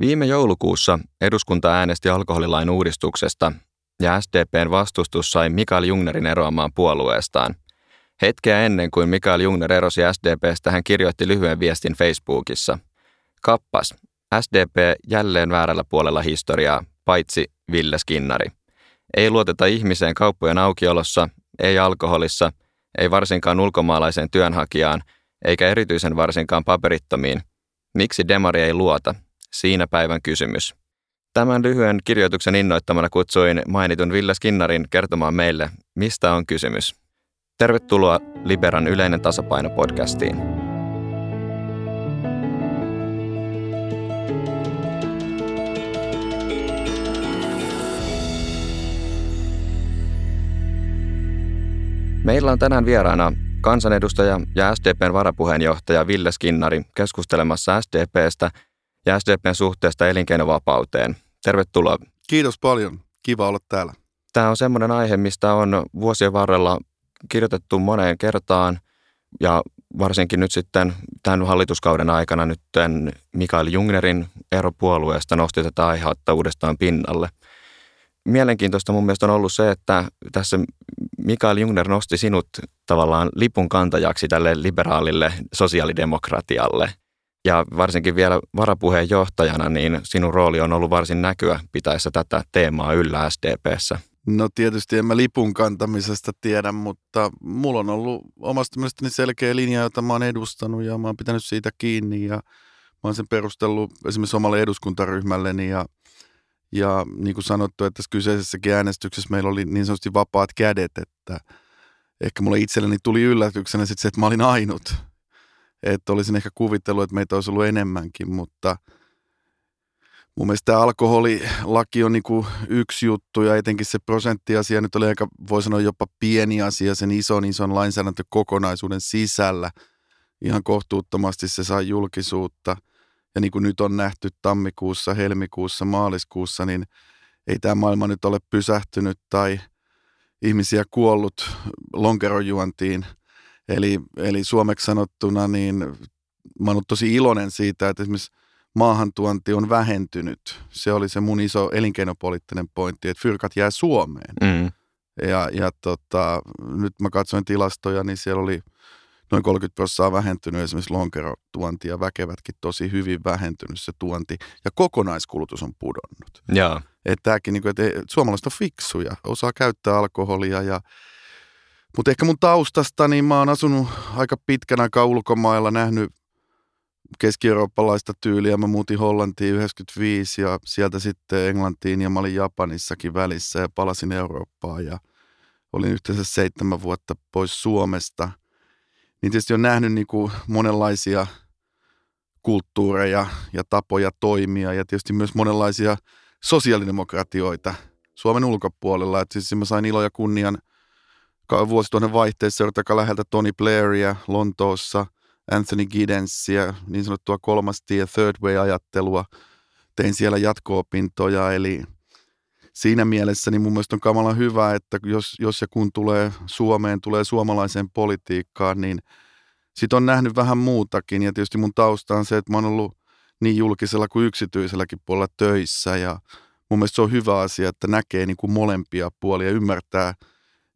Viime joulukuussa eduskunta äänesti alkoholilain uudistuksesta ja SDPn vastustus sai Mikael Jungnerin eroamaan puolueestaan. Hetkeä ennen kuin Mikael Jungner erosi SDPstä, hän kirjoitti lyhyen viestin Facebookissa. Kappas, SDP jälleen väärällä puolella historiaa, paitsi Ville Skinnari. Ei luoteta ihmiseen kauppojen aukiolossa, ei alkoholissa, ei varsinkaan ulkomaalaiseen työnhakijaan, eikä erityisen varsinkaan paperittomiin. Miksi Demari ei luota? Siinä päivän kysymys. Tämän lyhyen kirjoituksen innoittamana kutsuin mainitun Ville Skinnarin kertomaan meille, mistä on kysymys. Tervetuloa Liberan yleinen tasapaino podcastiin. Meillä on tänään vieraana kansanedustaja ja SDPn varapuheenjohtaja Ville Skinnari keskustelemassa SDPstä ja SDPn suhteesta elinkeinovapauteen. Tervetuloa. Kiitos paljon. Kiva olla täällä. Tämä on semmoinen aihe, mistä on vuosien varrella kirjoitettu moneen kertaan ja varsinkin nyt sitten tämän hallituskauden aikana nyt Mikael Jungnerin eropuolueesta nosti tätä aihetta uudestaan pinnalle. Mielenkiintoista mun mielestä on ollut se, että tässä Mikael Jungner nosti sinut tavallaan lipun kantajaksi tälle liberaalille sosiaalidemokratialle. Ja varsinkin vielä varapuheenjohtajana, niin sinun rooli on ollut varsin näkyä pitäessä tätä teemaa yllä SDPssä. No tietysti en mä lipun kantamisesta tiedä, mutta mulla on ollut omasta mielestäni selkeä linja, jota mä oon edustanut ja mä oon pitänyt siitä kiinni ja mä oon sen perustellut esimerkiksi omalle eduskuntaryhmälleni ja, ja niin kuin sanottu, että tässä kyseisessäkin äänestyksessä meillä oli niin sanotusti vapaat kädet, että ehkä mulle itselleni tuli yllätyksenä sitten se, että mä olin ainut. Että olisin ehkä kuvitellut, että meitä olisi ollut enemmänkin, mutta – Mun mielestä tämä alkoholilaki on niin yksi juttu ja etenkin se prosenttiasia nyt oli aika, voi sanoa jopa pieni asia sen ison ison lainsäädäntökokonaisuuden sisällä. Ihan kohtuuttomasti se sai julkisuutta ja niin kuin nyt on nähty tammikuussa, helmikuussa, maaliskuussa, niin ei tämä maailma nyt ole pysähtynyt tai ihmisiä kuollut lonkerojuontiin. Eli, eli suomeksi sanottuna, niin mä oon tosi iloinen siitä, että esimerkiksi maahantuonti on vähentynyt. Se oli se mun iso elinkeinopoliittinen pointti, että fyrkat jää Suomeen. Mm. Ja, ja tota, nyt mä katsoin tilastoja, niin siellä oli noin 30 prosenttia vähentynyt esimerkiksi lonkerotuonti ja väkevätkin tosi hyvin vähentynyt se tuonti. Ja kokonaiskulutus on pudonnut. Jaa. Että tämäkin, niin kuin, että suomalaiset on fiksuja, osaa käyttää alkoholia ja mutta ehkä mun taustasta, niin mä oon asunut aika pitkän aikaa ulkomailla, nähnyt keski-eurooppalaista tyyliä. Mä muutin Hollantiin 95 ja sieltä sitten Englantiin ja mä olin Japanissakin välissä ja palasin Eurooppaan ja olin yhteensä seitsemän vuotta pois Suomesta. Niin tietysti on nähnyt niin kuin monenlaisia kulttuureja ja tapoja toimia ja tietysti myös monenlaisia sosiaalidemokratioita Suomen ulkopuolella. Et siis mä sain ilo ja kunnian vuosituhannen vaihteessa seurata läheltä Tony Blairia Lontoossa – Anthony Giddensia, niin sanottua kolmas tie, third way-ajattelua. Tein siellä jatko-opintoja, eli siinä mielessä niin mun mielestä on kamala hyvä, että jos, jos ja kun tulee Suomeen, tulee suomalaiseen politiikkaan, niin sit on nähnyt vähän muutakin. Ja tietysti mun tausta on se, että mä oon ollut niin julkisella kuin yksityiselläkin puolella töissä ja mun mielestä se on hyvä asia, että näkee niin kuin molempia puolia, ymmärtää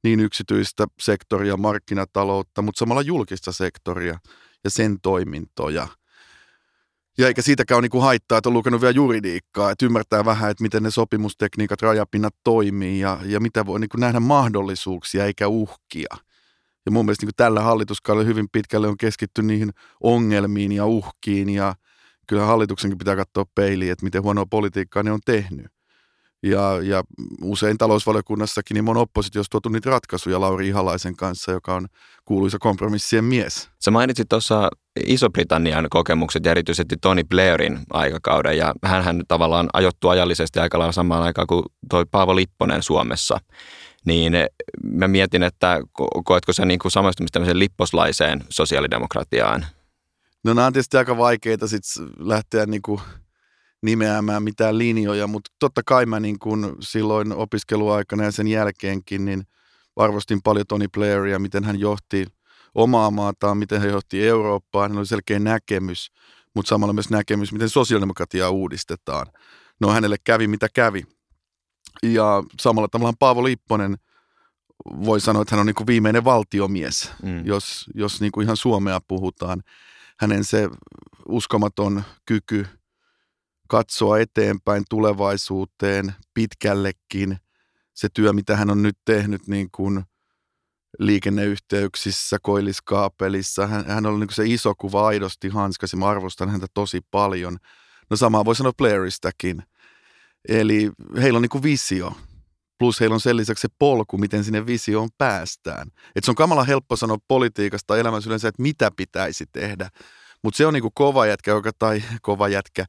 niin yksityistä sektoria, markkinataloutta, mutta samalla julkista sektoria ja sen toimintoja. Ja eikä siitäkään ole niin haittaa, että on lukenut vielä juridiikkaa, että ymmärtää vähän, että miten ne sopimustekniikat, rajapinnat toimii ja, ja mitä voi niin nähdä mahdollisuuksia eikä uhkia. Ja mun mielestä niin tällä hallituskaudella hyvin pitkälle on keskitty niihin ongelmiin ja uhkiin ja kyllä hallituksenkin pitää katsoa peiliin, että miten huonoa politiikkaa ne on tehnyt. Ja, ja usein talousvaliokunnassakin niin on oppositiossa tuotu niitä ratkaisuja Lauri Ihalaisen kanssa, joka on kuuluisa kompromissien mies. Sä mainitsit tuossa Iso-Britannian kokemukset ja erityisesti Tony Blairin aikakauden ja hän tavallaan ajoittu ajallisesti aika lailla samaan aikaan kuin toi Paavo Lipponen Suomessa. Niin mä mietin, että koetko sä niin kuin samaistumista tämmöiseen lipposlaiseen sosiaalidemokratiaan? No nämä on tietysti aika vaikeita sitten lähteä niin kuin nimeämään mitään linjoja, mutta totta kai mä niin kuin silloin opiskeluaikana ja sen jälkeenkin niin arvostin paljon Tony Blairia, miten hän johti omaa maataan, miten hän johti Eurooppaa, hän oli selkeä näkemys. mutta samalla myös näkemys, miten sosiaalidemokratiaa uudistetaan. No hänelle kävi mitä kävi. Ja samalla tavalla Paavo Lipponen voi sanoa, että hän on niin kuin viimeinen valtiomies, mm. jos, jos niin kuin ihan Suomea puhutaan. Hänen se uskomaton kyky katsoa eteenpäin tulevaisuuteen pitkällekin. Se työ, mitä hän on nyt tehnyt niin kuin liikenneyhteyksissä, koilliskaapelissa. Hän, hän on niin se iso kuva aidosti hanskasi. Mä arvostan häntä tosi paljon. No samaa voi sanoa Blairistakin. Eli heillä on niin kuin visio. Plus heillä on sen lisäksi se polku, miten sinne visioon päästään. Et se on kamala helppo sanoa politiikasta elämässä yleensä, että mitä pitäisi tehdä. Mutta se on niin kuin kova jätkä, joka, tai kova jätkä,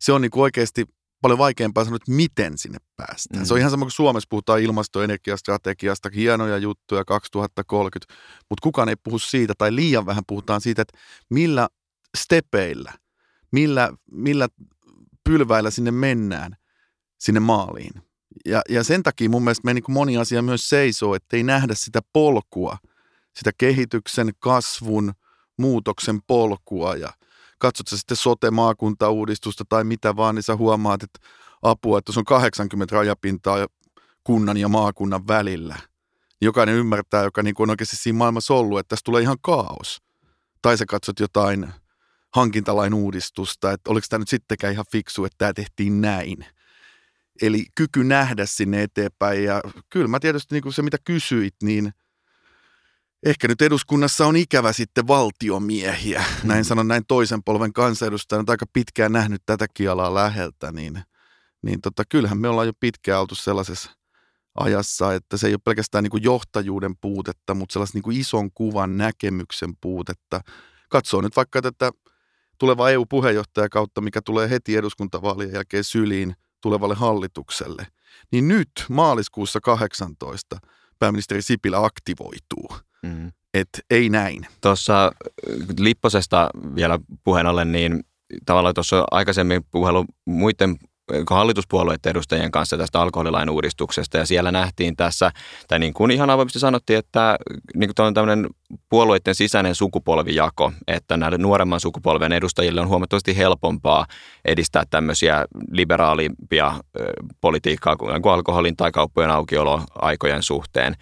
se on niin kuin oikeasti paljon vaikeampaa sanoa, että miten sinne päästään. Mm. Se on ihan sama kuin Suomessa puhutaan ilmastoenergiastrategiasta, hienoja juttuja 2030, mutta kukaan ei puhu siitä tai liian vähän puhutaan siitä, että millä stepeillä, millä, millä pylväillä sinne mennään sinne maaliin. Ja, ja sen takia mun mielestä me niin kuin moni asia myös seisoo, että ei nähdä sitä polkua, sitä kehityksen, kasvun, muutoksen polkua ja – katsot sä sitten sote-maakuntauudistusta tai mitä vaan, niin sä huomaat, että apua, että se on 80 rajapintaa kunnan ja maakunnan välillä. Jokainen ymmärtää, joka niin on oikeasti siinä maailmassa ollut, että tässä tulee ihan kaos. Tai sä katsot jotain hankintalain uudistusta, että oliko tämä nyt sittenkään ihan fiksu, että tämä tehtiin näin. Eli kyky nähdä sinne eteenpäin ja kyllä mä tietysti niin kuin se mitä kysyit, niin – ehkä nyt eduskunnassa on ikävä sitten valtiomiehiä. Mm. Näin sanon näin toisen polven kansanedustajana, aika pitkään nähnyt tätäkin alaa läheltä, niin, niin tota, kyllähän me ollaan jo pitkään oltu sellaisessa ajassa, että se ei ole pelkästään niin kuin johtajuuden puutetta, mutta sellaisen niin kuin ison kuvan näkemyksen puutetta. Katsoo nyt vaikka tätä tulevaa EU-puheenjohtajakautta, mikä tulee heti eduskuntavaalien jälkeen syliin tulevalle hallitukselle. Niin nyt maaliskuussa 18 pääministeri Sipilä aktivoituu – Mm. Että ei näin. Tuossa äh, Lipposesta vielä puheen ollen, niin tavallaan tuossa aikaisemmin puhelu muiden hallituspuolueiden edustajien kanssa tästä alkoholilain uudistuksesta ja siellä nähtiin tässä, tai niin kuin ihan avoimesti sanottiin, että niin kuin on tämmöinen puolueiden sisäinen sukupolvijako, että näille nuoremman sukupolven edustajille on huomattavasti helpompaa edistää tämmöisiä liberaalimpia politiikkaa kuin alkoholin tai kauppojen aukioloaikojen suhteen.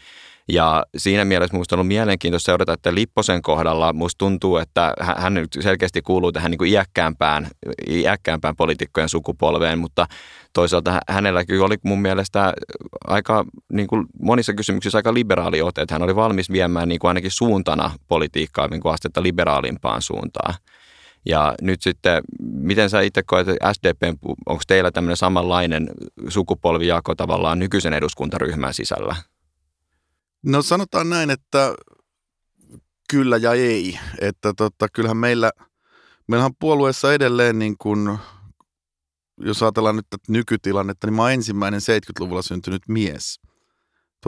Ja siinä mielessä minusta on ollut mielenkiintoista seurata, että Lipposen kohdalla minusta tuntuu, että hän nyt selkeästi kuuluu tähän niin kuin iäkkäämpään, iäkkäämpään poliitikkojen sukupolveen, mutta toisaalta hänelläkin oli mun mielestä aika niin kuin monissa kysymyksissä aika liberaali ote, että hän oli valmis viemään niin kuin ainakin suuntana politiikkaa niin kuin astetta liberaalimpaan suuntaan. Ja nyt sitten, miten sä itse koet, että SDP, onko teillä tämmöinen samanlainen sukupolvijako tavallaan nykyisen eduskuntaryhmän sisällä? No sanotaan näin, että kyllä ja ei. Että tota, kyllähän meillä, meillä on puolueessa edelleen niin kuin, jos ajatellaan nyt tätä nykytilannetta, niin mä oon ensimmäinen 70-luvulla syntynyt mies.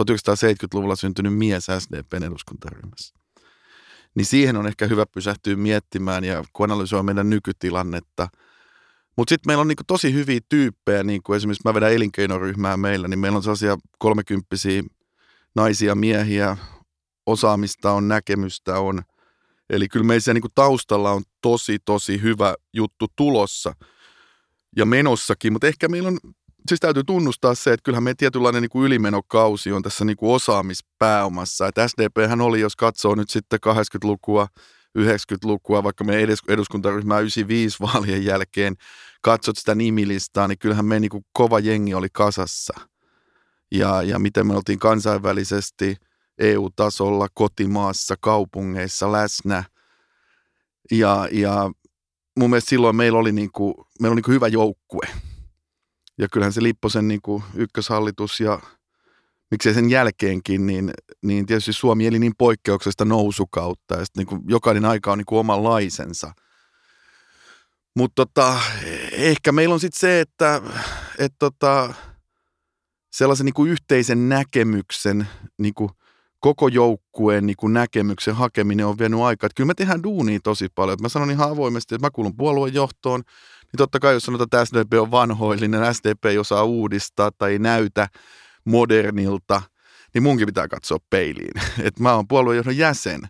1970-luvulla syntynyt mies SDPn eduskuntaryhmässä. Niin siihen on ehkä hyvä pysähtyä miettimään ja kun analysoi meidän nykytilannetta. Mutta sitten meillä on niinku tosi hyviä tyyppejä, niin kuin esimerkiksi mä vedän elinkeinoryhmää meillä, niin meillä on sellaisia kolmekymppisiä naisia, miehiä, osaamista on, näkemystä on. Eli kyllä meissä niin taustalla on tosi, tosi hyvä juttu tulossa ja menossakin, mutta ehkä meillä on, siis täytyy tunnustaa se, että kyllähän meidän tietynlainen niin kuin ylimenokausi on tässä niin kuin osaamispääomassa. Että SDP hän oli, jos katsoo nyt sitten 80-lukua, 90-lukua, vaikka me eduskuntaryhmää 95 vaalien jälkeen katsot sitä nimilistaa, niin kyllähän me niin kuin kova jengi oli kasassa – ja, ja miten me oltiin kansainvälisesti EU-tasolla, kotimaassa, kaupungeissa läsnä. Ja, ja mun mielestä silloin meillä oli, niin kuin, meillä oli niin kuin hyvä joukkue. Ja kyllähän se Lipposen niin kuin ykköshallitus ja miksei sen jälkeenkin, niin, niin tietysti Suomi eli niin poikkeuksesta nousukautta. Ja niin kuin jokainen aika on niin kuin omanlaisensa. Mutta tota, ehkä meillä on sitten se, että et tota, sellaisen niin kuin yhteisen näkemyksen, niin kuin koko joukkueen niin kuin näkemyksen hakeminen on vienyt aikaa. Että kyllä me tehdään duunia tosi paljon. Mä sanon ihan avoimesti, että mä kuulun puolueen johtoon, niin totta kai jos sanotaan, että SDP on vanhoillinen, SDP ei osaa uudistaa tai ei näytä modernilta, niin munkin pitää katsoa peiliin. Että mä oon puoluejohdon jäsen.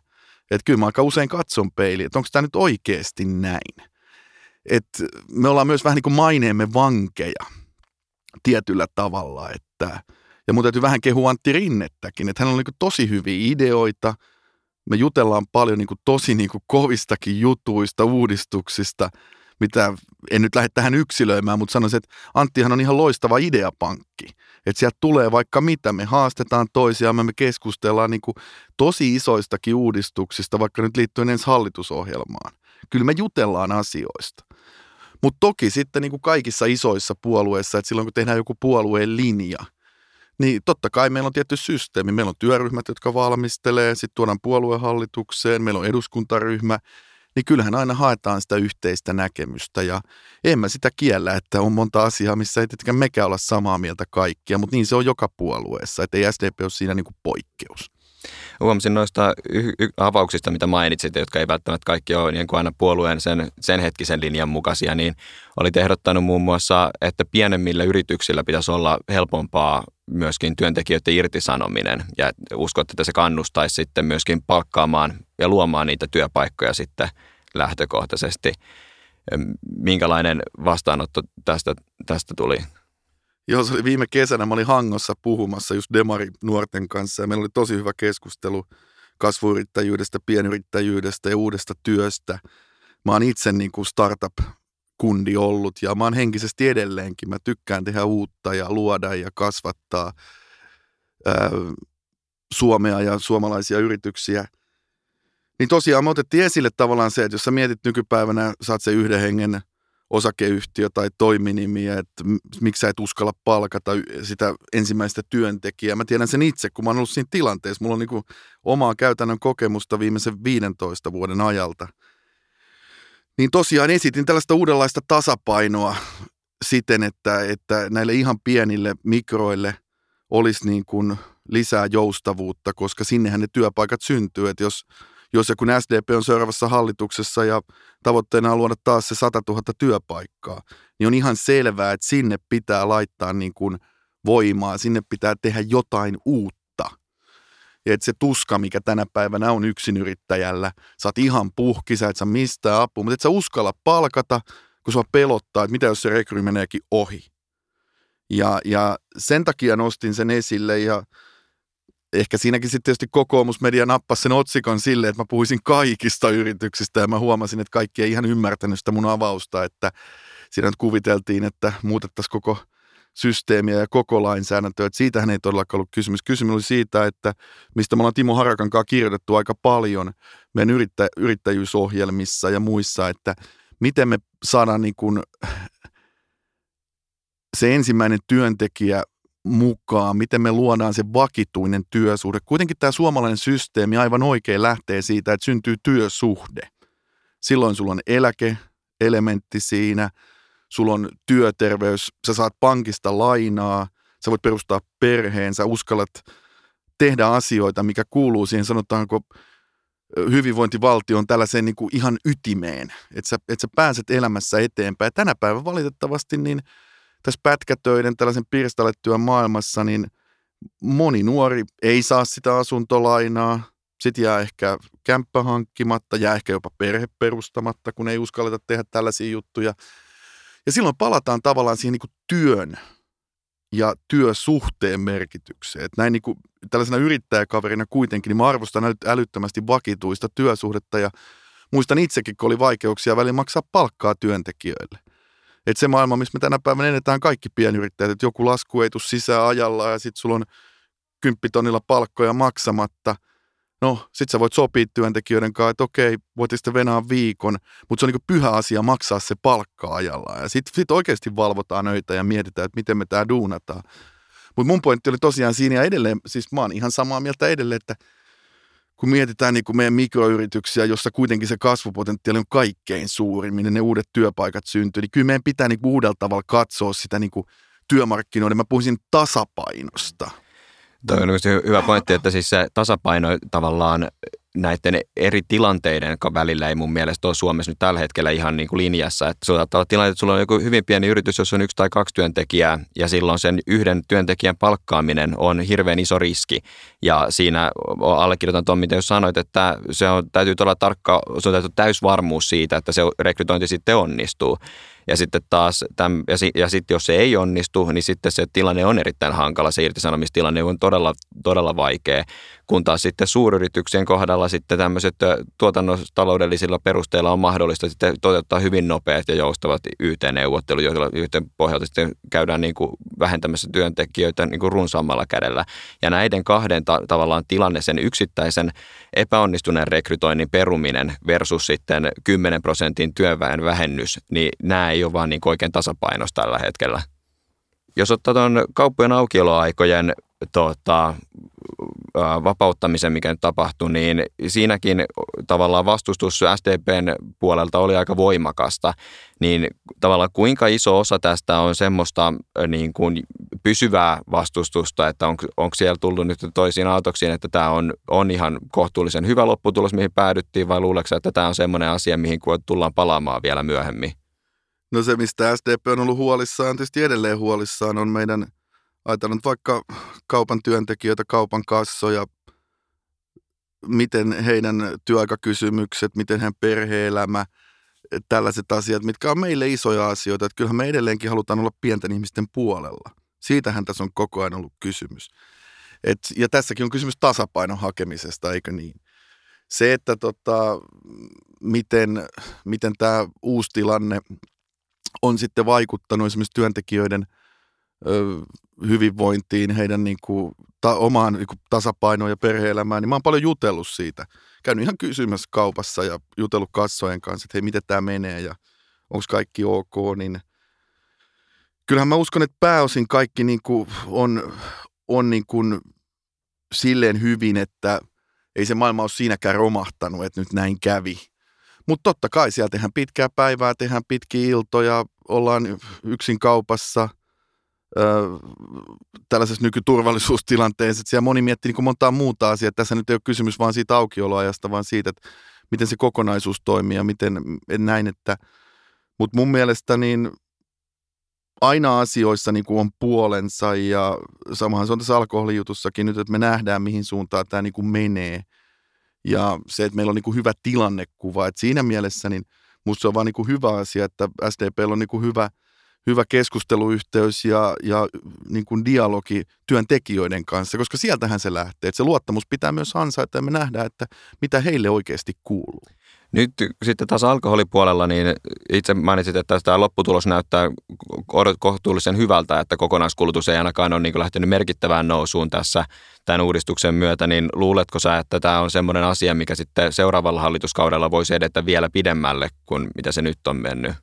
Että kyllä mä aika usein katson peiliin, että onko tämä nyt oikeasti näin. että me ollaan myös vähän niin kuin maineemme vankeja tietyllä tavalla, että ja mun täytyy vähän kehua Antti Rinnettäkin, että hän on niin tosi hyviä ideoita, me jutellaan paljon niin tosi niin kovistakin jutuista, uudistuksista, mitä en nyt lähde tähän yksilöimään, mutta sanoisin, että Anttihan on ihan loistava ideapankki. Että sieltä tulee vaikka mitä, me haastetaan toisiaan, me keskustellaan niin kuin tosi isoistakin uudistuksista, vaikka nyt liittyen ensi hallitusohjelmaan. Kyllä me jutellaan asioista. Mutta toki sitten niin kuin kaikissa isoissa puolueissa, että silloin kun tehdään joku puolueen linja, niin totta kai meillä on tietty systeemi. Meillä on työryhmät, jotka valmistelee, sitten tuodaan puoluehallitukseen, meillä on eduskuntaryhmä, niin kyllähän aina haetaan sitä yhteistä näkemystä ja en mä sitä kiellä, että on monta asiaa, missä ei tietenkään mekään olla samaa mieltä kaikkia, mutta niin se on joka puolueessa, että ei SDP ole siinä niin kuin poikkeus. Huomasin noista y- y- avauksista, mitä mainitsit, jotka ei välttämättä kaikki ole niin kuin aina puolueen sen, sen hetkisen linjan mukaisia, niin oli ehdottanut muun muassa, että pienemmillä yrityksillä pitäisi olla helpompaa myöskin työntekijöiden irtisanominen ja uskot, että se kannustaisi sitten myöskin palkkaamaan ja luomaan niitä työpaikkoja sitten lähtökohtaisesti. Minkälainen vastaanotto tästä, tästä tuli? Joo, se oli viime kesänä. Mä olin Hangossa puhumassa just Demari nuorten kanssa ja meillä oli tosi hyvä keskustelu kasvuyrittäjyydestä, pienyrittäjyydestä ja uudesta työstä. Mä oon itse niin kuin startup-kundi ollut ja mä oon henkisesti edelleenkin. Mä tykkään tehdä uutta ja luoda ja kasvattaa ää, Suomea ja suomalaisia yrityksiä. Niin tosiaan me otettiin esille tavallaan se, että jos sä mietit nykypäivänä, saat se yhden hengen – osakeyhtiö tai toiminimiä, että miksi sä et uskalla palkata sitä ensimmäistä työntekijää. Mä tiedän sen itse, kun mä oon ollut siinä tilanteessa. Mulla on niin omaa käytännön kokemusta viimeisen 15 vuoden ajalta. Niin tosiaan esitin tällaista uudenlaista tasapainoa siten, että, että näille ihan pienille mikroille olisi niin kuin lisää joustavuutta, koska sinnehän ne työpaikat syntyy. Että jos jos ja kun SDP on seuraavassa hallituksessa ja tavoitteena on luoda taas se 100 000 työpaikkaa, niin on ihan selvää, että sinne pitää laittaa niin kuin voimaa, sinne pitää tehdä jotain uutta. Ja että se tuska, mikä tänä päivänä on yksinyrittäjällä, sä oot ihan puhki, sä et saa mistään apua, mutta et sä uskalla palkata, kun sua pelottaa, että mitä jos se rekry meneekin ohi. Ja, ja sen takia nostin sen esille ja ehkä siinäkin sitten tietysti kokoomusmedia nappasi sen otsikon silleen, että mä puhuisin kaikista yrityksistä ja mä huomasin, että kaikki ei ihan ymmärtänyt sitä mun avausta, että siinä nyt kuviteltiin, että muutettaisiin koko systeemiä ja koko lainsäädäntöä. Että siitähän ei todellakaan ollut kysymys. Kysymys oli siitä, että mistä me ollaan Timo Harakan kanssa kirjoitettu aika paljon meidän yrittä, yrittäjyysohjelmissa ja muissa, että miten me saadaan niin kuin se ensimmäinen työntekijä mukaan, miten me luodaan se vakituinen työsuhde. Kuitenkin tämä suomalainen systeemi aivan oikein lähtee siitä, että syntyy työsuhde. Silloin sulla on eläkeelementti siinä, sulla on työterveys, sä saat pankista lainaa, sä voit perustaa perheen, sä uskallat tehdä asioita, mikä kuuluu siihen, sanotaanko hyvinvointivaltion tällaiseen niin kuin ihan ytimeen, että sä, että sä pääset elämässä eteenpäin. Tänä päivänä valitettavasti niin – tässä pätkätöiden tällaisen pirstalettyön maailmassa, niin moni nuori ei saa sitä asuntolainaa, sitten jää ehkä kämppä hankkimatta, jää ehkä jopa perhe perustamatta, kun ei uskalleta tehdä tällaisia juttuja. Ja silloin palataan tavallaan siihen niin työn ja työsuhteen merkitykseen. Että näin niin kuin, tällaisena yrittäjäkaverina kuitenkin, niin mä arvostan älyttömästi vakituista työsuhdetta ja muistan itsekin, kun oli vaikeuksia välillä maksaa palkkaa työntekijöille. Että se maailma, missä me tänä päivänä enetään kaikki pienyrittäjät, että joku lasku ei tule sisään ajalla ja sitten sulla on kymppitonnilla palkkoja maksamatta. No, sit sä voit sopia työntekijöiden kanssa, että okei, voit sitten venaa viikon, mutta se on niin pyhä asia maksaa se palkka ajalla. Ja sitten sit oikeasti valvotaan öitä ja mietitään, että miten me tämä duunataan. Mutta mun pointti oli tosiaan siinä ja edelleen, siis mä oon ihan samaa mieltä edelleen, että kun mietitään niin kuin meidän mikroyrityksiä, jossa kuitenkin se kasvupotentiaali on kaikkein suurin, minne ne uudet työpaikat syntyy, niin kyllä meidän pitää niin kuin uudella tavalla katsoa sitä niin kuin työmarkkinoiden, mä puhuisin tasapainosta. Tuo on hyvä pointti, että siis se tasapaino tavallaan näiden eri tilanteiden välillä ei mun mielestä ole Suomessa nyt tällä hetkellä ihan niin kuin linjassa. Että saattaa olla tilanne, että sulla on joku hyvin pieni yritys, jossa on yksi tai kaksi työntekijää ja silloin sen yhden työntekijän palkkaaminen on hirveän iso riski. Ja siinä allekirjoitan tuon, mitä jos sanoit, että se on, täytyy olla tarkka, se on täysvarmuus siitä, että se rekrytointi sitten onnistuu. Ja sitten taas, täm, ja, si, ja sitten jos se ei onnistu, niin sitten se tilanne on erittäin hankala. Se irtisanomistilanne on todella, todella vaikea. Kun taas sitten suuryrityksien kohdalla sitten tämmöiset tuotannostaloudellisilla perusteilla on mahdollista sitten toteuttaa hyvin nopeat ja joustavat YT-neuvottelut, joilla yhteen pohjalta sitten käydään niin kuin vähentämässä työntekijöitä niin kuin runsaammalla kädellä. Ja näiden kahden ta- tavallaan tilanne, sen yksittäisen epäonnistuneen rekrytoinnin peruminen versus sitten 10 prosentin työväen vähennys, niin nämä ei ole vaan niin oikein tasapainossa tällä hetkellä. Jos ottaa tuon kauppojen aukioloaikojen tota, vapauttamisen, mikä nyt tapahtui, niin siinäkin tavallaan vastustus SDPn puolelta oli aika voimakasta. Niin tavallaan kuinka iso osa tästä on semmoista niin kuin pysyvää vastustusta, että on, onko siellä tullut nyt toisiin autoksiin, että tämä on, on ihan kohtuullisen hyvä lopputulos, mihin päädyttiin, vai luuleeko että tämä on semmoinen asia, mihin tullaan palaamaan vielä myöhemmin? No se, mistä SDP on ollut huolissaan, tietysti edelleen huolissaan, on meidän, ajatellaan vaikka kaupan työntekijöitä, kaupan kassoja, miten heidän työaikakysymykset, miten heidän perheelämä, tällaiset asiat, mitkä on meille isoja asioita. Että kyllähän me edelleenkin halutaan olla pienten ihmisten puolella. Siitähän tässä on koko ajan ollut kysymys. Et, ja tässäkin on kysymys tasapainon hakemisesta, eikö niin? Se, että tota, miten, miten tämä uusi tilanne on sitten vaikuttanut esimerkiksi työntekijöiden ö, hyvinvointiin, heidän niin kuin, ta, omaan niin kuin, tasapainoon ja perhe-elämään, niin mä oon paljon jutellut siitä. Käynyt ihan kysymässä kaupassa ja jutellut kassojen kanssa, että hei, miten tämä menee ja onko kaikki ok, niin kyllähän mä uskon, että pääosin kaikki niin kuin on, on niin kuin silleen hyvin, että ei se maailma ole siinäkään romahtanut, että nyt näin kävi mutta totta kai siellä tehdään pitkää päivää, tehdään pitkiä iltoja, ollaan yksin kaupassa tällaisessa nykyturvallisuustilanteessa. Että siellä moni miettii niin montaa muuta asiaa. Tässä nyt ei ole kysymys vaan siitä aukioloajasta, vaan siitä, että miten se kokonaisuus toimii ja miten näin. Että, mutta mun mielestä niin aina asioissa niin kuin on puolensa ja samahan se on tässä alkoholijutussakin nyt, että me nähdään mihin suuntaan tämä niin kuin menee – ja se, että meillä on niin kuin hyvä tilannekuva. että siinä mielessä niin musta se on vaan niin kuin hyvä asia, että SDP on niin kuin hyvä, hyvä keskusteluyhteys ja, ja niin kuin dialogi työntekijöiden kanssa, koska sieltähän se lähtee. Että se luottamus pitää myös ansaita ja me nähdään, että mitä heille oikeasti kuuluu. Nyt sitten taas alkoholipuolella, niin itse mainitsit, että tämä lopputulos näyttää kohtuullisen hyvältä, että kokonaiskulutus ei ainakaan ole niin lähtenyt merkittävään nousuun tässä tämän uudistuksen myötä, niin luuletko sä, että tämä on semmoinen asia, mikä sitten seuraavalla hallituskaudella voisi edetä vielä pidemmälle kuin mitä se nyt on mennyt?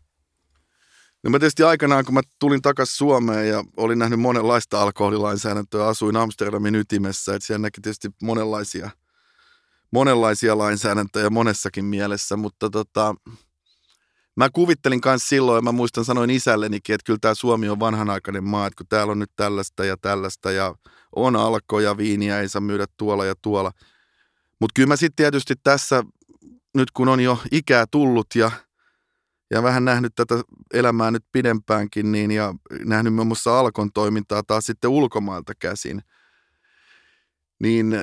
No mä tietysti aikanaan, kun mä tulin takaisin Suomeen ja olin nähnyt monenlaista alkoholilainsäädäntöä, asuin Amsterdamin ytimessä, että siellä näki tietysti monenlaisia – monenlaisia lainsäädäntöjä monessakin mielessä, mutta tota, mä kuvittelin myös silloin, ja mä muistan sanoin isällenikin, että kyllä tämä Suomi on vanhanaikainen maa, että kun täällä on nyt tällaista ja tällaista ja on alkoja, viiniä, ei saa myydä tuolla ja tuolla. Mutta kyllä mä sitten tietysti tässä, nyt kun on jo ikää tullut ja, ja vähän nähnyt tätä elämää nyt pidempäänkin, niin ja nähnyt muun muassa Alkon toimintaa taas sitten ulkomailta käsin – niin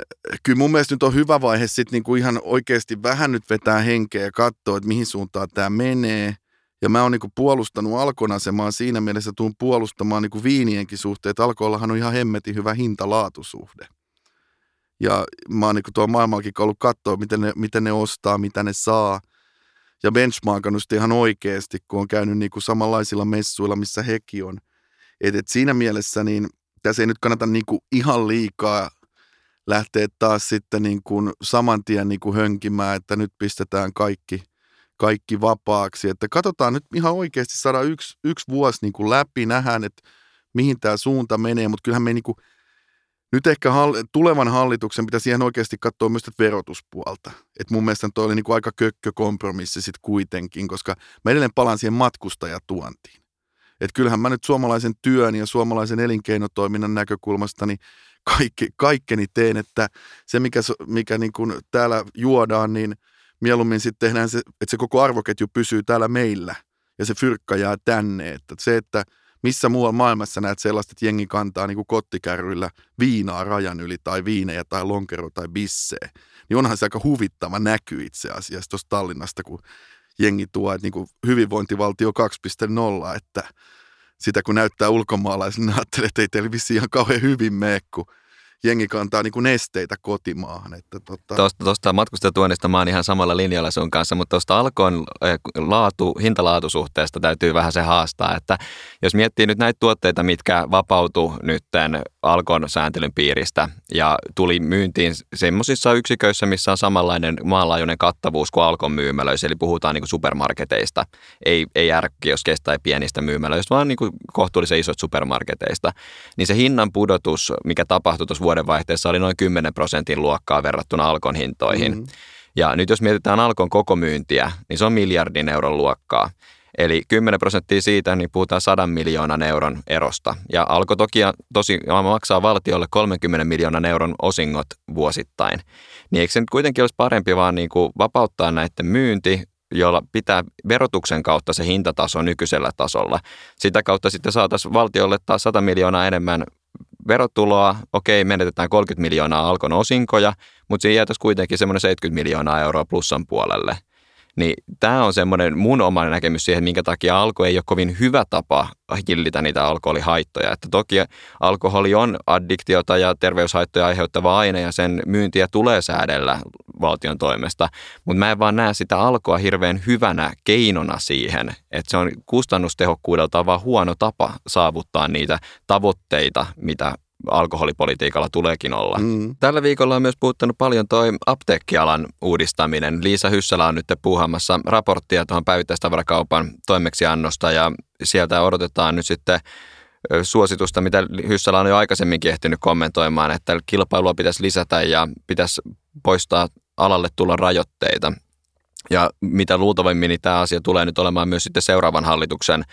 kyllä mun mielestä nyt on hyvä vaihe sitten niinku ihan oikeasti vähän nyt vetää henkeä ja katsoa, että mihin suuntaan tämä menee. Ja mä oon niinku puolustanut Alkon asemaa siinä mielessä, tuun puolustamaan niinku viinienkin suhteen, että Alkollahan on ihan hemmetin hyvä hinta-laatusuhde. Ja mä oon niinku tuolla maailmallakin ollut katsoa, miten ne, miten ne ostaa, mitä ne saa. Ja benchmarkannut ihan oikeasti, kun on käynyt niinku samanlaisilla messuilla, missä hekin on. Et, et siinä mielessä niin tässä ei nyt kannata niinku ihan liikaa lähtee taas sitten niin kuin saman tien niin kuin hönkimään, että nyt pistetään kaikki, kaikki vapaaksi. Että katsotaan nyt ihan oikeasti saada yksi, yksi vuosi niin kuin läpi, nähdään, että mihin tämä suunta menee, mutta kyllähän me niin kuin, nyt ehkä hall- tulevan hallituksen pitäisi siihen oikeasti katsoa myös verotuspuolta. Et mun mielestä toi oli niin kuin aika kompromissi sitten kuitenkin, koska mä edelleen palaan siihen matkustajatuontiin. Että kyllähän mä nyt suomalaisen työn ja suomalaisen elinkeinotoiminnan näkökulmasta niin kaikki, kaikkeni teen, että se mikä, mikä niin kuin täällä juodaan, niin mieluummin sitten tehdään se, että se koko arvoketju pysyy täällä meillä ja se fyrkka jää tänne. Että se, että missä muualla maailmassa näet sellaista, että jengi kantaa niin kuin kottikärryillä viinaa rajan yli tai viinejä tai lonkero tai bissee, niin onhan se aika huvittava näky itse asiassa tuosta Tallinnasta, kun jengi tuo, että niin kuin hyvinvointivaltio 2.0, että sitä kun näyttää ulkomaalaisille, niin ajattelee, että ei teillä ihan kauhean hyvin mene, kun jengi kantaa niin kuin nesteitä kotimaahan. Että tota... Tuosta, tuosta matkustajatuonnista mä oon ihan samalla linjalla sun kanssa, mutta tuosta alkoon eh, laatu, hintalaatusuhteesta täytyy vähän se haastaa, että jos miettii nyt näitä tuotteita, mitkä vapautu nyt alkon sääntelyn piiristä ja tuli myyntiin semmoisissa yksiköissä, missä on samanlainen maanlaajuinen kattavuus kuin alkon myymälöissä, eli puhutaan niin kuin supermarketeista, ei, ei ärkkioskesta tai pienistä myymälöistä, vaan niin kuin kohtuullisen isoista supermarketeista, niin se hinnan pudotus, mikä tapahtui tuossa vuodenvaihteessa oli noin 10 prosentin luokkaa verrattuna Alkon hintoihin. Mm-hmm. Ja nyt jos mietitään Alkon koko myyntiä, niin se on miljardin euron luokkaa. Eli 10 prosenttia siitä, niin puhutaan 100 miljoonan euron erosta. Ja Alko toki tosi maksaa valtiolle 30 miljoonan euron osingot vuosittain. Niin eikö se nyt kuitenkin olisi parempi vaan niin kuin vapauttaa näiden myynti, jolla pitää verotuksen kautta se hintataso nykyisellä tasolla. Sitä kautta sitten saataisiin valtiolle taas 100 miljoonaa enemmän verotuloa, okei, menetetään 30 miljoonaa alkon osinkoja, mutta siinä jäätäisiin kuitenkin semmoinen 70 miljoonaa euroa plussan puolelle. Niin tämä on semmoinen mun oma näkemys siihen, minkä takia alko ei ole kovin hyvä tapa hillitä niitä alkoholihaittoja. Että toki alkoholi on addiktiota ja terveyshaittoja aiheuttava aine ja sen myyntiä tulee säädellä valtion toimesta, mutta mä en vaan näe sitä alkoa hirveän hyvänä keinona siihen, että se on kustannustehokkuudelta vaan huono tapa saavuttaa niitä tavoitteita, mitä alkoholipolitiikalla tuleekin olla. Mm. Tällä viikolla on myös puuttunut paljon toi apteekkialan uudistaminen. Liisa Hyssälä on nyt puuhaamassa raporttia tuohon päivittäistavarakaupan toimeksiannosta ja sieltä odotetaan nyt sitten suositusta, mitä Hyssälä on jo aikaisemminkin ehtinyt kommentoimaan, että kilpailua pitäisi lisätä ja pitäisi poistaa alalle tulla rajoitteita. Ja mitä luultavimmin niin tämä asia tulee nyt olemaan myös sitten seuraavan hallituksen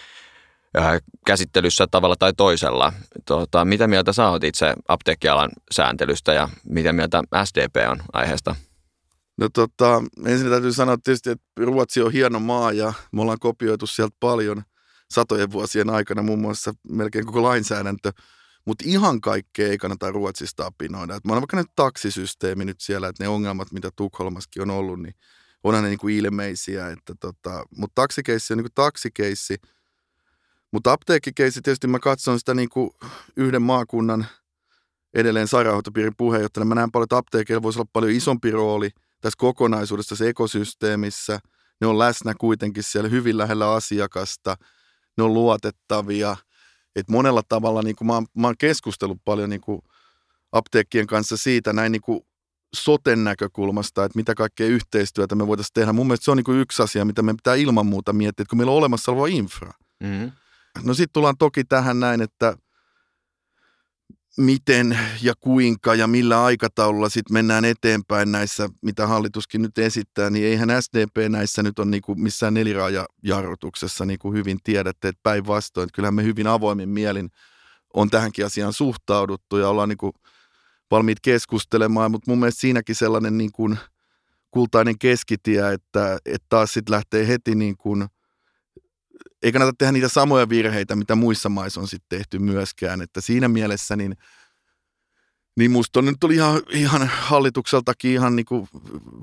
käsittelyssä tavalla tai toisella. Tota, mitä mieltä sä oot itse apteekkialan sääntelystä ja mitä mieltä SDP on aiheesta? No tota, ensin täytyy sanoa tietysti, että Ruotsi on hieno maa ja me ollaan kopioitu sieltä paljon satojen vuosien aikana, muun muassa melkein koko lainsäädäntö. Mutta ihan kaikkea ei kannata Ruotsista apinoida. Et mä olen vaikka nyt taksisysteemi nyt siellä, että ne ongelmat, mitä Tukholmaskin on ollut, niin onhan ne niinku ilmeisiä. Että tota, Mutta taksikeissi on niinku taksikeissi – mutta apteekkikeissi tietysti mä katson sitä niin kuin yhden maakunnan edelleen sairaanhoitopiirin puheenjohtajana. Mä näen paljon, että apteekeilla voisi olla paljon isompi rooli tässä kokonaisuudessa, tässä ekosysteemissä. Ne on läsnä kuitenkin siellä hyvin lähellä asiakasta. Ne on luotettavia. Et monella tavalla niin kuin mä, oon, mä oon keskustellut paljon niin kuin apteekkien kanssa siitä näin niin kuin soten näkökulmasta, että mitä kaikkea yhteistyötä me voitaisiin tehdä. Mun mielestä se on niin kuin yksi asia, mitä me pitää ilman muuta miettiä, että kun meillä on olemassa oleva infra. Mm-hmm. No sitten tullaan toki tähän näin, että miten ja kuinka ja millä aikataululla sitten mennään eteenpäin näissä, mitä hallituskin nyt esittää, niin eihän SDP näissä nyt ole niinku missään neliraajajarrutuksessa, niin kuin hyvin tiedätte, että päinvastoin. Kyllähän me hyvin avoimin mielin on tähänkin asiaan suhtauduttu ja ollaan niinku valmiit keskustelemaan, mutta mun mielestä siinäkin sellainen niin kuin kultainen keskitie, että, että taas sitten lähtee heti niin kuin ei kannata tehdä niitä samoja virheitä, mitä muissa maissa on sitten tehty myöskään. Että siinä mielessä niin, niin musta on nyt tuli ihan, ihan hallitukseltakin ihan niin kuin,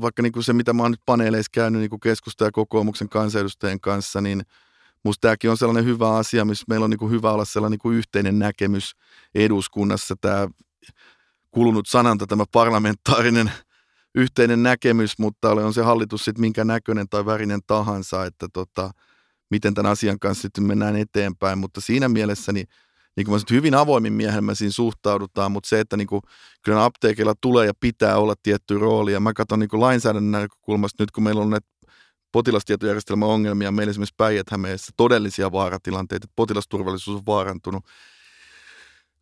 vaikka niin kuin se, mitä mä oon nyt paneeleissa käynyt niin kuin kokoomuksen kansanedustajien kanssa, niin musta tämäkin on sellainen hyvä asia, missä meillä on niin kuin hyvä olla sellainen niin kuin yhteinen näkemys eduskunnassa. Tämä kulunut sananta, tämä parlamentaarinen yhteinen näkemys, mutta on se hallitus sitten minkä näköinen tai värinen tahansa, että tota, miten tämän asian kanssa sitten mennään eteenpäin, mutta siinä mielessä niin, niin kuin mä hyvin avoimin miehen mä siinä suhtaudutaan, mutta se, että niin kuin, kyllä apteekilla tulee ja pitää olla tietty rooli, ja mä katson niin kuin lainsäädännön näkökulmasta nyt, kun meillä on näitä potilastietojärjestelmän ongelmia, meillä esimerkiksi päijät todellisia vaaratilanteita, että potilasturvallisuus on vaarantunut,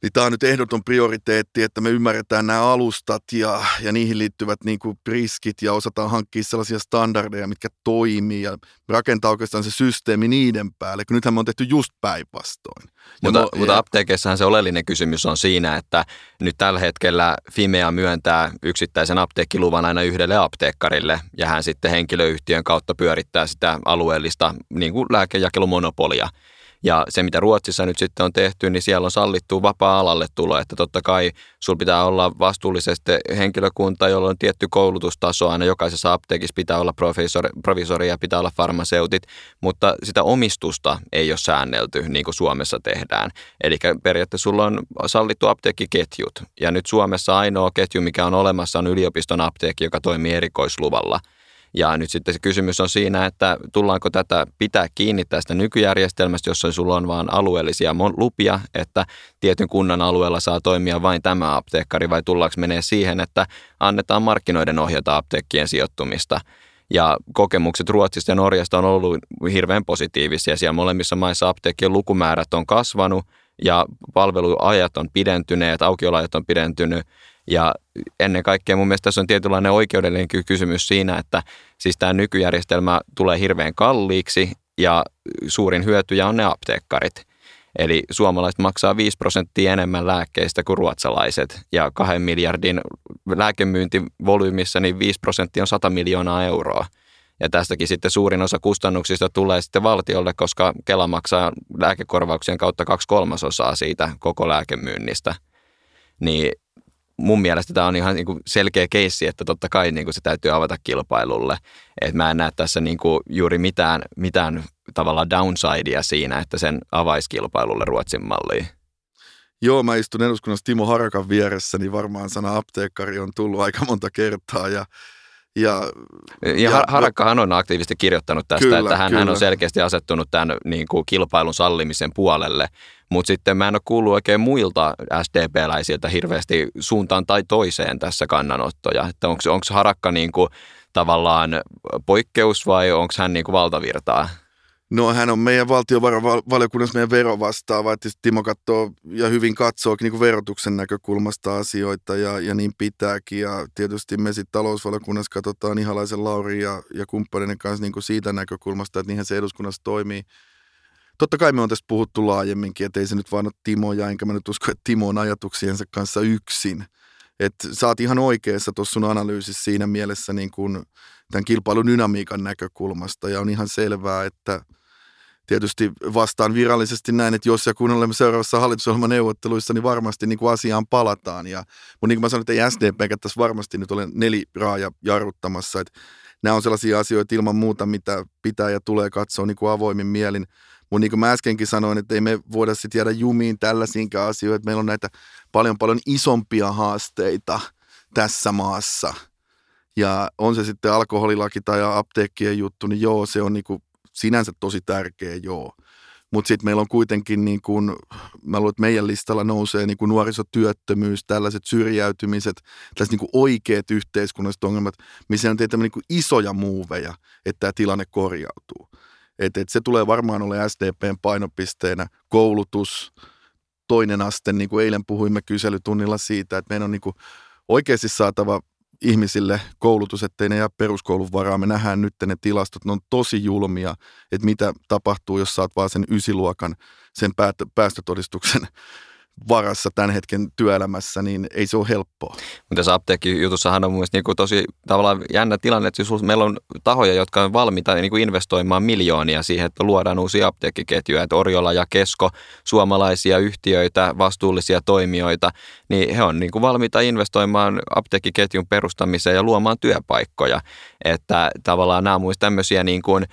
niin tämä on nyt ehdoton prioriteetti, että me ymmärretään nämä alustat ja, ja niihin liittyvät niin kuin riskit ja osataan hankkia sellaisia standardeja, mitkä toimii ja rakentaa oikeastaan se systeemi niiden päälle, kun nythän me on tehty just päinvastoin. Mutta, mo, mutta apteekeissahan se oleellinen kysymys on siinä, että nyt tällä hetkellä Fimea myöntää yksittäisen apteekkiluvan aina yhdelle apteekkarille ja hän sitten henkilöyhtiön kautta pyörittää sitä alueellista niin kuin lääkejakelumonopolia. Ja se, mitä Ruotsissa nyt sitten on tehty, niin siellä on sallittu vapaa-alalle tulo, että totta kai sul pitää olla vastuullisesti henkilökunta, jolla on tietty koulutustaso, aina jokaisessa apteekissa pitää olla professori, provisori ja pitää olla farmaseutit, mutta sitä omistusta ei ole säännelty niin kuin Suomessa tehdään. Eli periaatteessa sulla on sallittu apteekkiketjut, ja nyt Suomessa ainoa ketju, mikä on olemassa, on yliopiston apteekki, joka toimii erikoisluvalla – ja nyt sitten se kysymys on siinä, että tullaanko tätä pitää kiinni tästä nykyjärjestelmästä, jossa sulla on vain alueellisia lupia, että tietyn kunnan alueella saa toimia vain tämä apteekkari, vai tullaanko menee siihen, että annetaan markkinoiden ohjata apteekkien sijoittumista. Ja kokemukset Ruotsista ja Norjasta on ollut hirveän positiivisia. Siellä molemmissa maissa apteekkien lukumäärät on kasvanut ja palveluajat on pidentyneet, aukiolajat on pidentynyt ja ennen kaikkea mun mielestä tässä on tietynlainen oikeudellinen kysymys siinä, että siis tämä nykyjärjestelmä tulee hirveän kalliiksi ja suurin hyötyjä on ne apteekkarit. Eli suomalaiset maksaa 5 prosenttia enemmän lääkkeistä kuin ruotsalaiset ja kahden miljardin lääkemyyntivolyymissa niin 5 prosenttia on 100 miljoonaa euroa. Ja tästäkin sitten suurin osa kustannuksista tulee sitten valtiolle, koska Kela maksaa lääkekorvauksien kautta kaksi kolmasosaa siitä koko lääkemyynnistä. Niin mun mielestä tämä on ihan niin kuin selkeä keissi, että totta kai niin kuin se täytyy avata kilpailulle. Et mä en näe tässä niin kuin juuri mitään, mitään tavalla downsidea siinä, että sen avaisi kilpailulle Ruotsin malliin. Joo, mä istun eduskunnassa Timo Harakan vieressä, niin varmaan sana apteekkari on tullut aika monta kertaa ja ja, ja, ja Harakkahan on aktiivisesti kirjoittanut tästä, kyllä, että hän, hän on selkeästi asettunut tämän niin kuin kilpailun sallimisen puolelle. Mutta sitten mä en ole kuullut oikein muilta SDP-läisiltä hirveästi suuntaan tai toiseen tässä kannanottoja. Että onko Harakka niin kuin tavallaan poikkeus vai onko hän niin kuin valtavirtaa? No hän on meidän valtiovarainvaliokunnassa meidän verovastaava, että Timo katsoo ja hyvin katsoo niin kuin verotuksen näkökulmasta asioita ja, ja niin pitääkin. Ja tietysti me sitten talousvaliokunnassa katsotaan Ihalaisen Lauri ja, ja kumppaneiden kanssa niin kuin siitä näkökulmasta, että niinhän se eduskunnassa toimii. Totta kai me on tästä puhuttu laajemminkin, että ei se nyt vaan ole Timo ja enkä mä nyt usko, että Timo on ajatuksiensa kanssa yksin. Että sä oot ihan oikeassa tuossa sun analyysissä siinä mielessä niin kuin tämän kilpailun dynamiikan näkökulmasta ja on ihan selvää, että – tietysti vastaan virallisesti näin, että jos ja kun olemme seuraavassa hallitusohjelmaneuvotteluissa, niin varmasti niin kuin asiaan palataan. Ja, mutta niin kuin mä sanoin, että ei SDP tässä varmasti nyt ole neliraaja jarruttamassa. Että nämä on sellaisia asioita ilman muuta, mitä pitää ja tulee katsoa niin kuin avoimin mielin. Mutta niin kuin mä äskenkin sanoin, että ei me voida sitten jäädä jumiin tällaisiinkään asioita. Meillä on näitä paljon paljon isompia haasteita tässä maassa. Ja on se sitten alkoholilaki tai apteekkien juttu, niin joo, se on niin kuin sinänsä tosi tärkeä, joo. Mutta sitten meillä on kuitenkin, niin kun, mä luulen, että meidän listalla nousee niin nuorisotyöttömyys, tällaiset syrjäytymiset, tällaiset niin oikeat yhteiskunnalliset ongelmat, missä on teitä niin isoja muuveja, että tämä tilanne korjautuu. Et, et se tulee varmaan olemaan SDPn painopisteenä koulutus, toinen aste, niin kuin eilen puhuimme kyselytunnilla siitä, että meidän on niin oikeasti saatava ihmisille koulutus, ettei ne jää peruskoulun varaan. Me nähdään nyt ne tilastot, ne on tosi julmia, että mitä tapahtuu, jos saat vaan sen ysiluokan, sen päästötodistuksen varassa tämän hetken työelämässä, niin ei se ole helppoa. Mutta tässä apteekkijutussahan on mielestäni niin tosi tavallaan jännä tilanne, että siis meillä on tahoja, jotka on valmiita niin kuin investoimaan miljoonia siihen, että luodaan uusia apteekkiketjuja, että Orjola ja Kesko, suomalaisia yhtiöitä, vastuullisia toimijoita, niin he on niin kuin valmiita investoimaan apteekkiketjun perustamiseen ja luomaan työpaikkoja. Että tavallaan nämä on tämmöisiä, niin kuin,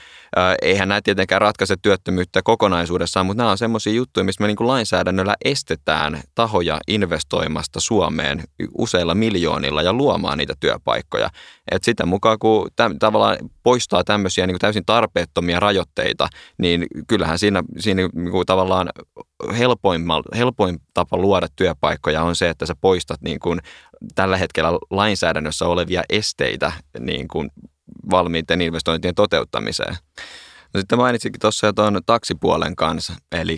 eihän nämä tietenkään ratkaise työttömyyttä kokonaisuudessaan, mutta nämä on semmoisia juttuja, missä me niin kuin lainsäädännöllä estetään tahoja investoimasta Suomeen useilla miljoonilla ja luomaan niitä työpaikkoja. Et sitä mukaan, kun täm, tavallaan poistaa tämmöisiä niin täysin tarpeettomia rajoitteita, niin kyllähän siinä, siinä niin kuin tavallaan helpoin tapa luoda työpaikkoja on se, että sä poistat niin kuin tällä hetkellä lainsäädännössä olevia esteitä niin kuin valmiiden investointien toteuttamiseen. No sitten mainitsikin tuossa jo tuon taksipuolen kanssa, eli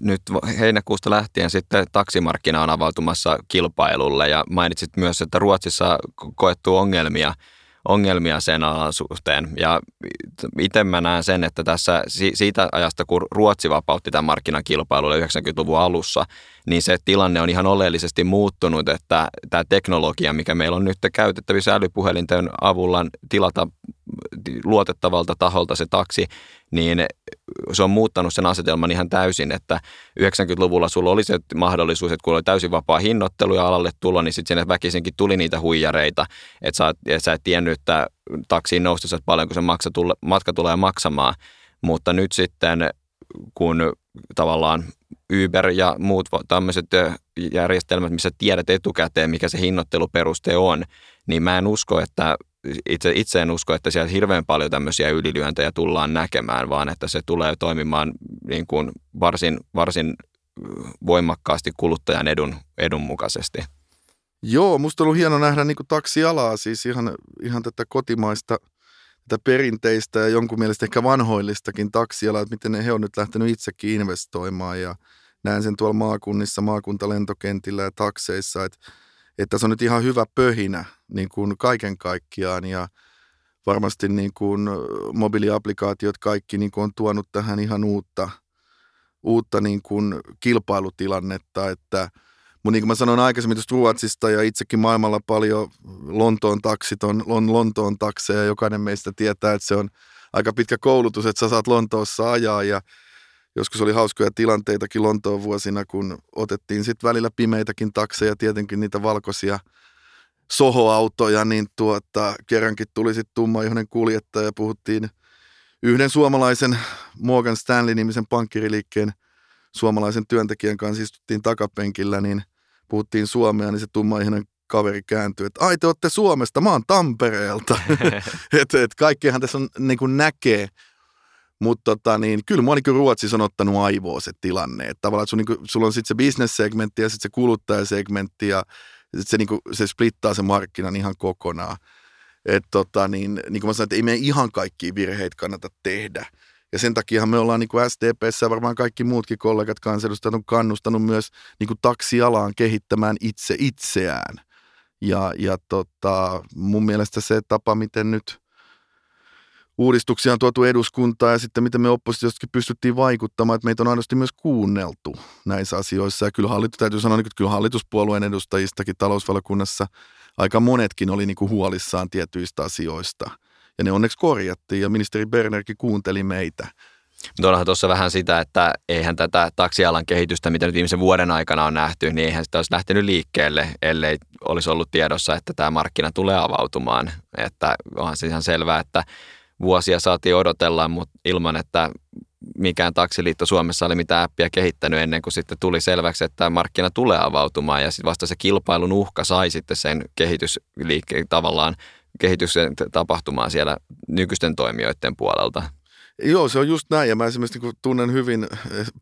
nyt heinäkuusta lähtien sitten taksimarkkina on avautumassa kilpailulle ja mainitsit myös, että Ruotsissa koettu ongelmia – ongelmia sen alan suhteen. Ja itse mä näen sen, että tässä siitä ajasta, kun Ruotsi vapautti tämän markkinakilpailulle 90-luvun alussa, niin se tilanne on ihan oleellisesti muuttunut, että tämä teknologia, mikä meillä on nyt käytettävissä älypuhelinten avulla tilata luotettavalta taholta se taksi, niin se on muuttanut sen asetelman ihan täysin, että 90-luvulla sulla oli se mahdollisuus, että kun oli täysin vapaa hinnoittelu ja alalle tulo, niin sitten sinne väkisinkin tuli niitä huijareita, että sä, et sä et tiennyt, että taksiin noustessa paljonko se maksa, matka tulee maksamaan, mutta nyt sitten kun tavallaan Uber ja muut tämmöiset järjestelmät, missä tiedät etukäteen, mikä se hinnoitteluperuste on, niin mä en usko, että itse, itse en usko, että siellä hirveän paljon tämmöisiä ylilyöntejä tullaan näkemään, vaan että se tulee toimimaan niin kuin varsin, varsin voimakkaasti kuluttajan edun, edun mukaisesti. Joo, musta on ollut hieno nähdä niin taksialaa, siis ihan, ihan tätä kotimaista, tätä perinteistä ja jonkun mielestä ehkä vanhoillistakin taksialaa, että miten he on nyt lähtenyt itsekin investoimaan ja näen sen tuolla maakunnissa, maakuntalentokentillä ja takseissa, että että se on nyt ihan hyvä pöhinä niin kuin kaiken kaikkiaan ja varmasti niin kuin mobiiliaplikaatiot kaikki niin kuin on tuonut tähän ihan uutta, uutta niin kuin kilpailutilannetta, että mutta niin kuin mä sanoin aikaisemmin tuosta Ruotsista ja itsekin maailmalla paljon Lontoon taksit on, on Lontoon takseja. Jokainen meistä tietää, että se on aika pitkä koulutus, että sä saat Lontoossa ajaa ja joskus oli hauskoja tilanteitakin Lontoon vuosina, kun otettiin sitten välillä pimeitäkin takseja, tietenkin niitä valkoisia sohoautoja, niin tuota, kerrankin tuli sitten tummaihoinen kuljettaja ja puhuttiin yhden suomalaisen Morgan Stanley-nimisen pankkiriliikkeen suomalaisen työntekijän kanssa istuttiin takapenkillä, niin puhuttiin suomea, niin se tummaihoinen kaveri kääntyi, että ai te olette Suomesta, mä oon Tampereelta. että et kaikkihan tässä on, niin kuin näkee, mutta tota, niin, kyllä mua niin Ruotsissa on ottanut aivoa se tilanne. Että tavallaan, että sun, niin kuin, sulla on sitten se bisnessegmentti ja sitten se kuluttajasegmentti ja sit se, niin kuin, se splittaa se markkinan ihan kokonaan. Et tota, niin, niin kuin mä sanoin, että ei meidän ihan kaikki virheitä kannata tehdä. Ja sen takia me ollaan niin SDPssä ja varmaan kaikki muutkin kollegat kansanedustajat on kannustanut myös niin kuin taksialaan kehittämään itse itseään. Ja, ja tota, mun mielestä se tapa, miten nyt – uudistuksia on tuotu eduskuntaan ja sitten miten me oppositiostakin pystyttiin vaikuttamaan, että meitä on aidosti myös kuunneltu näissä asioissa. Ja kyllä hallitus, täytyy sanoa, että kyllä hallituspuolueen edustajistakin talousvaliokunnassa aika monetkin oli niin kuin huolissaan tietyistä asioista. Ja ne onneksi korjattiin ja ministeri Bernerkin kuunteli meitä. Mutta onhan tuossa vähän sitä, että eihän tätä taksialan kehitystä, mitä nyt viimeisen vuoden aikana on nähty, niin eihän sitä olisi lähtenyt liikkeelle, ellei olisi ollut tiedossa, että tämä markkina tulee avautumaan. Että onhan se ihan selvää, että vuosia saatiin odotella, mutta ilman, että mikään taksiliitto Suomessa oli mitään appia kehittänyt ennen kuin sitten tuli selväksi, että markkina tulee avautumaan ja sitten vasta se kilpailun uhka sai sitten sen kehitysliikkeen tavallaan kehityksen tapahtumaan siellä nykyisten toimijoiden puolelta. Joo, se on just näin. Ja mä esimerkiksi kun tunnen hyvin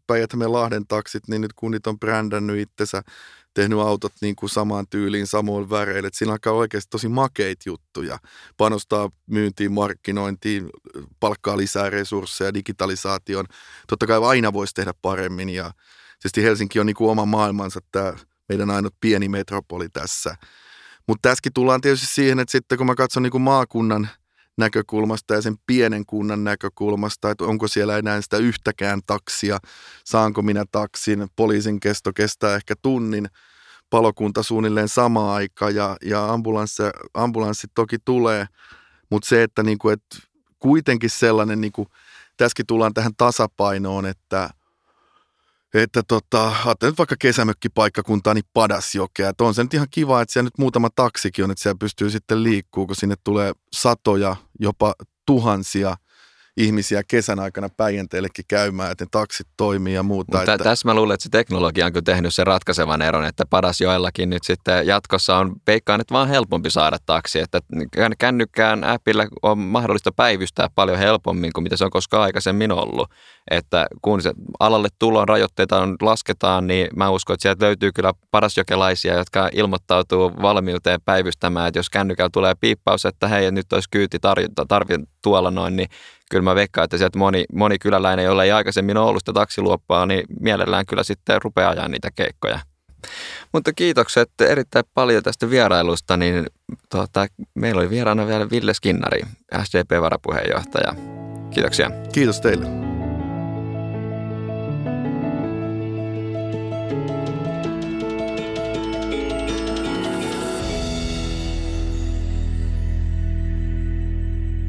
päijät Lahden taksit, niin nyt kunnit on brändännyt itsensä tehnyt autot niin kuin samaan tyyliin, samoin väreille. Et siinä alkaa oikeasti tosi makeit juttuja. Panostaa myyntiin, markkinointiin, palkkaa lisää resursseja, digitalisaation. Totta kai aina voisi tehdä paremmin ja tietysti Helsinki on niin kuin oma maailmansa tämä meidän ainut pieni metropoli tässä. Mutta tässäkin tullaan tietysti siihen, että sitten kun mä katson niin kuin maakunnan – näkökulmasta ja sen pienen kunnan näkökulmasta, että onko siellä enää sitä yhtäkään taksia, saanko minä taksin, poliisin kesto kestää ehkä tunnin, palokunta suunnilleen sama aika ja, ja ambulanssi, ambulanssi toki tulee, mutta se, että, niinku, että kuitenkin sellainen, niinku, tässäkin tullaan tähän tasapainoon, että että tota, ajattelin vaikka kesämökkipaikkakuntaa, niin Padasjokea. Että on se nyt ihan kiva, että siellä nyt muutama taksikin on, että siellä pystyy sitten liikkuu, kun sinne tulee satoja, jopa tuhansia – ihmisiä kesän aikana Päijänteellekin käymään, että ne taksit toimii ja muuta. Mutta että... tässä mä luulen, että se teknologia on kyllä tehnyt sen ratkaisevan eron, että Padasjoellakin nyt sitten jatkossa on peikkaan, että vaan helpompi saada taksi, että kännykkään appilla on mahdollista päivystää paljon helpommin kuin mitä se on koskaan aikaisemmin ollut. Että kun se alalle tulon rajoitteita on, lasketaan, niin mä uskon, että sieltä löytyy kyllä parasjokelaisia, jotka ilmoittautuu valmiuteen päivystämään, että jos kännykällä tulee piippaus, että hei, nyt olisi kyyti tarjota, tarvi tuolla noin, niin kyllä mä veikkaan, että sieltä moni, moni kyläläinen, jolla ei aikaisemmin ollut sitä taksiluoppaa, niin mielellään kyllä sitten rupeaa ajaa niitä keikkoja. Mutta kiitokset erittäin paljon tästä vierailusta, niin tuota, meillä oli vieraana vielä Ville Skinnari, SDP-varapuheenjohtaja. Kiitoksia. Kiitos teille.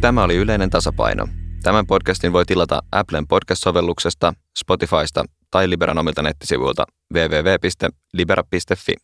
Tämä oli Yleinen tasapaino. Tämän podcastin voi tilata Applen podcast-sovelluksesta, Spotifysta tai Liberan omilta nettisivuilta www.libera.fi.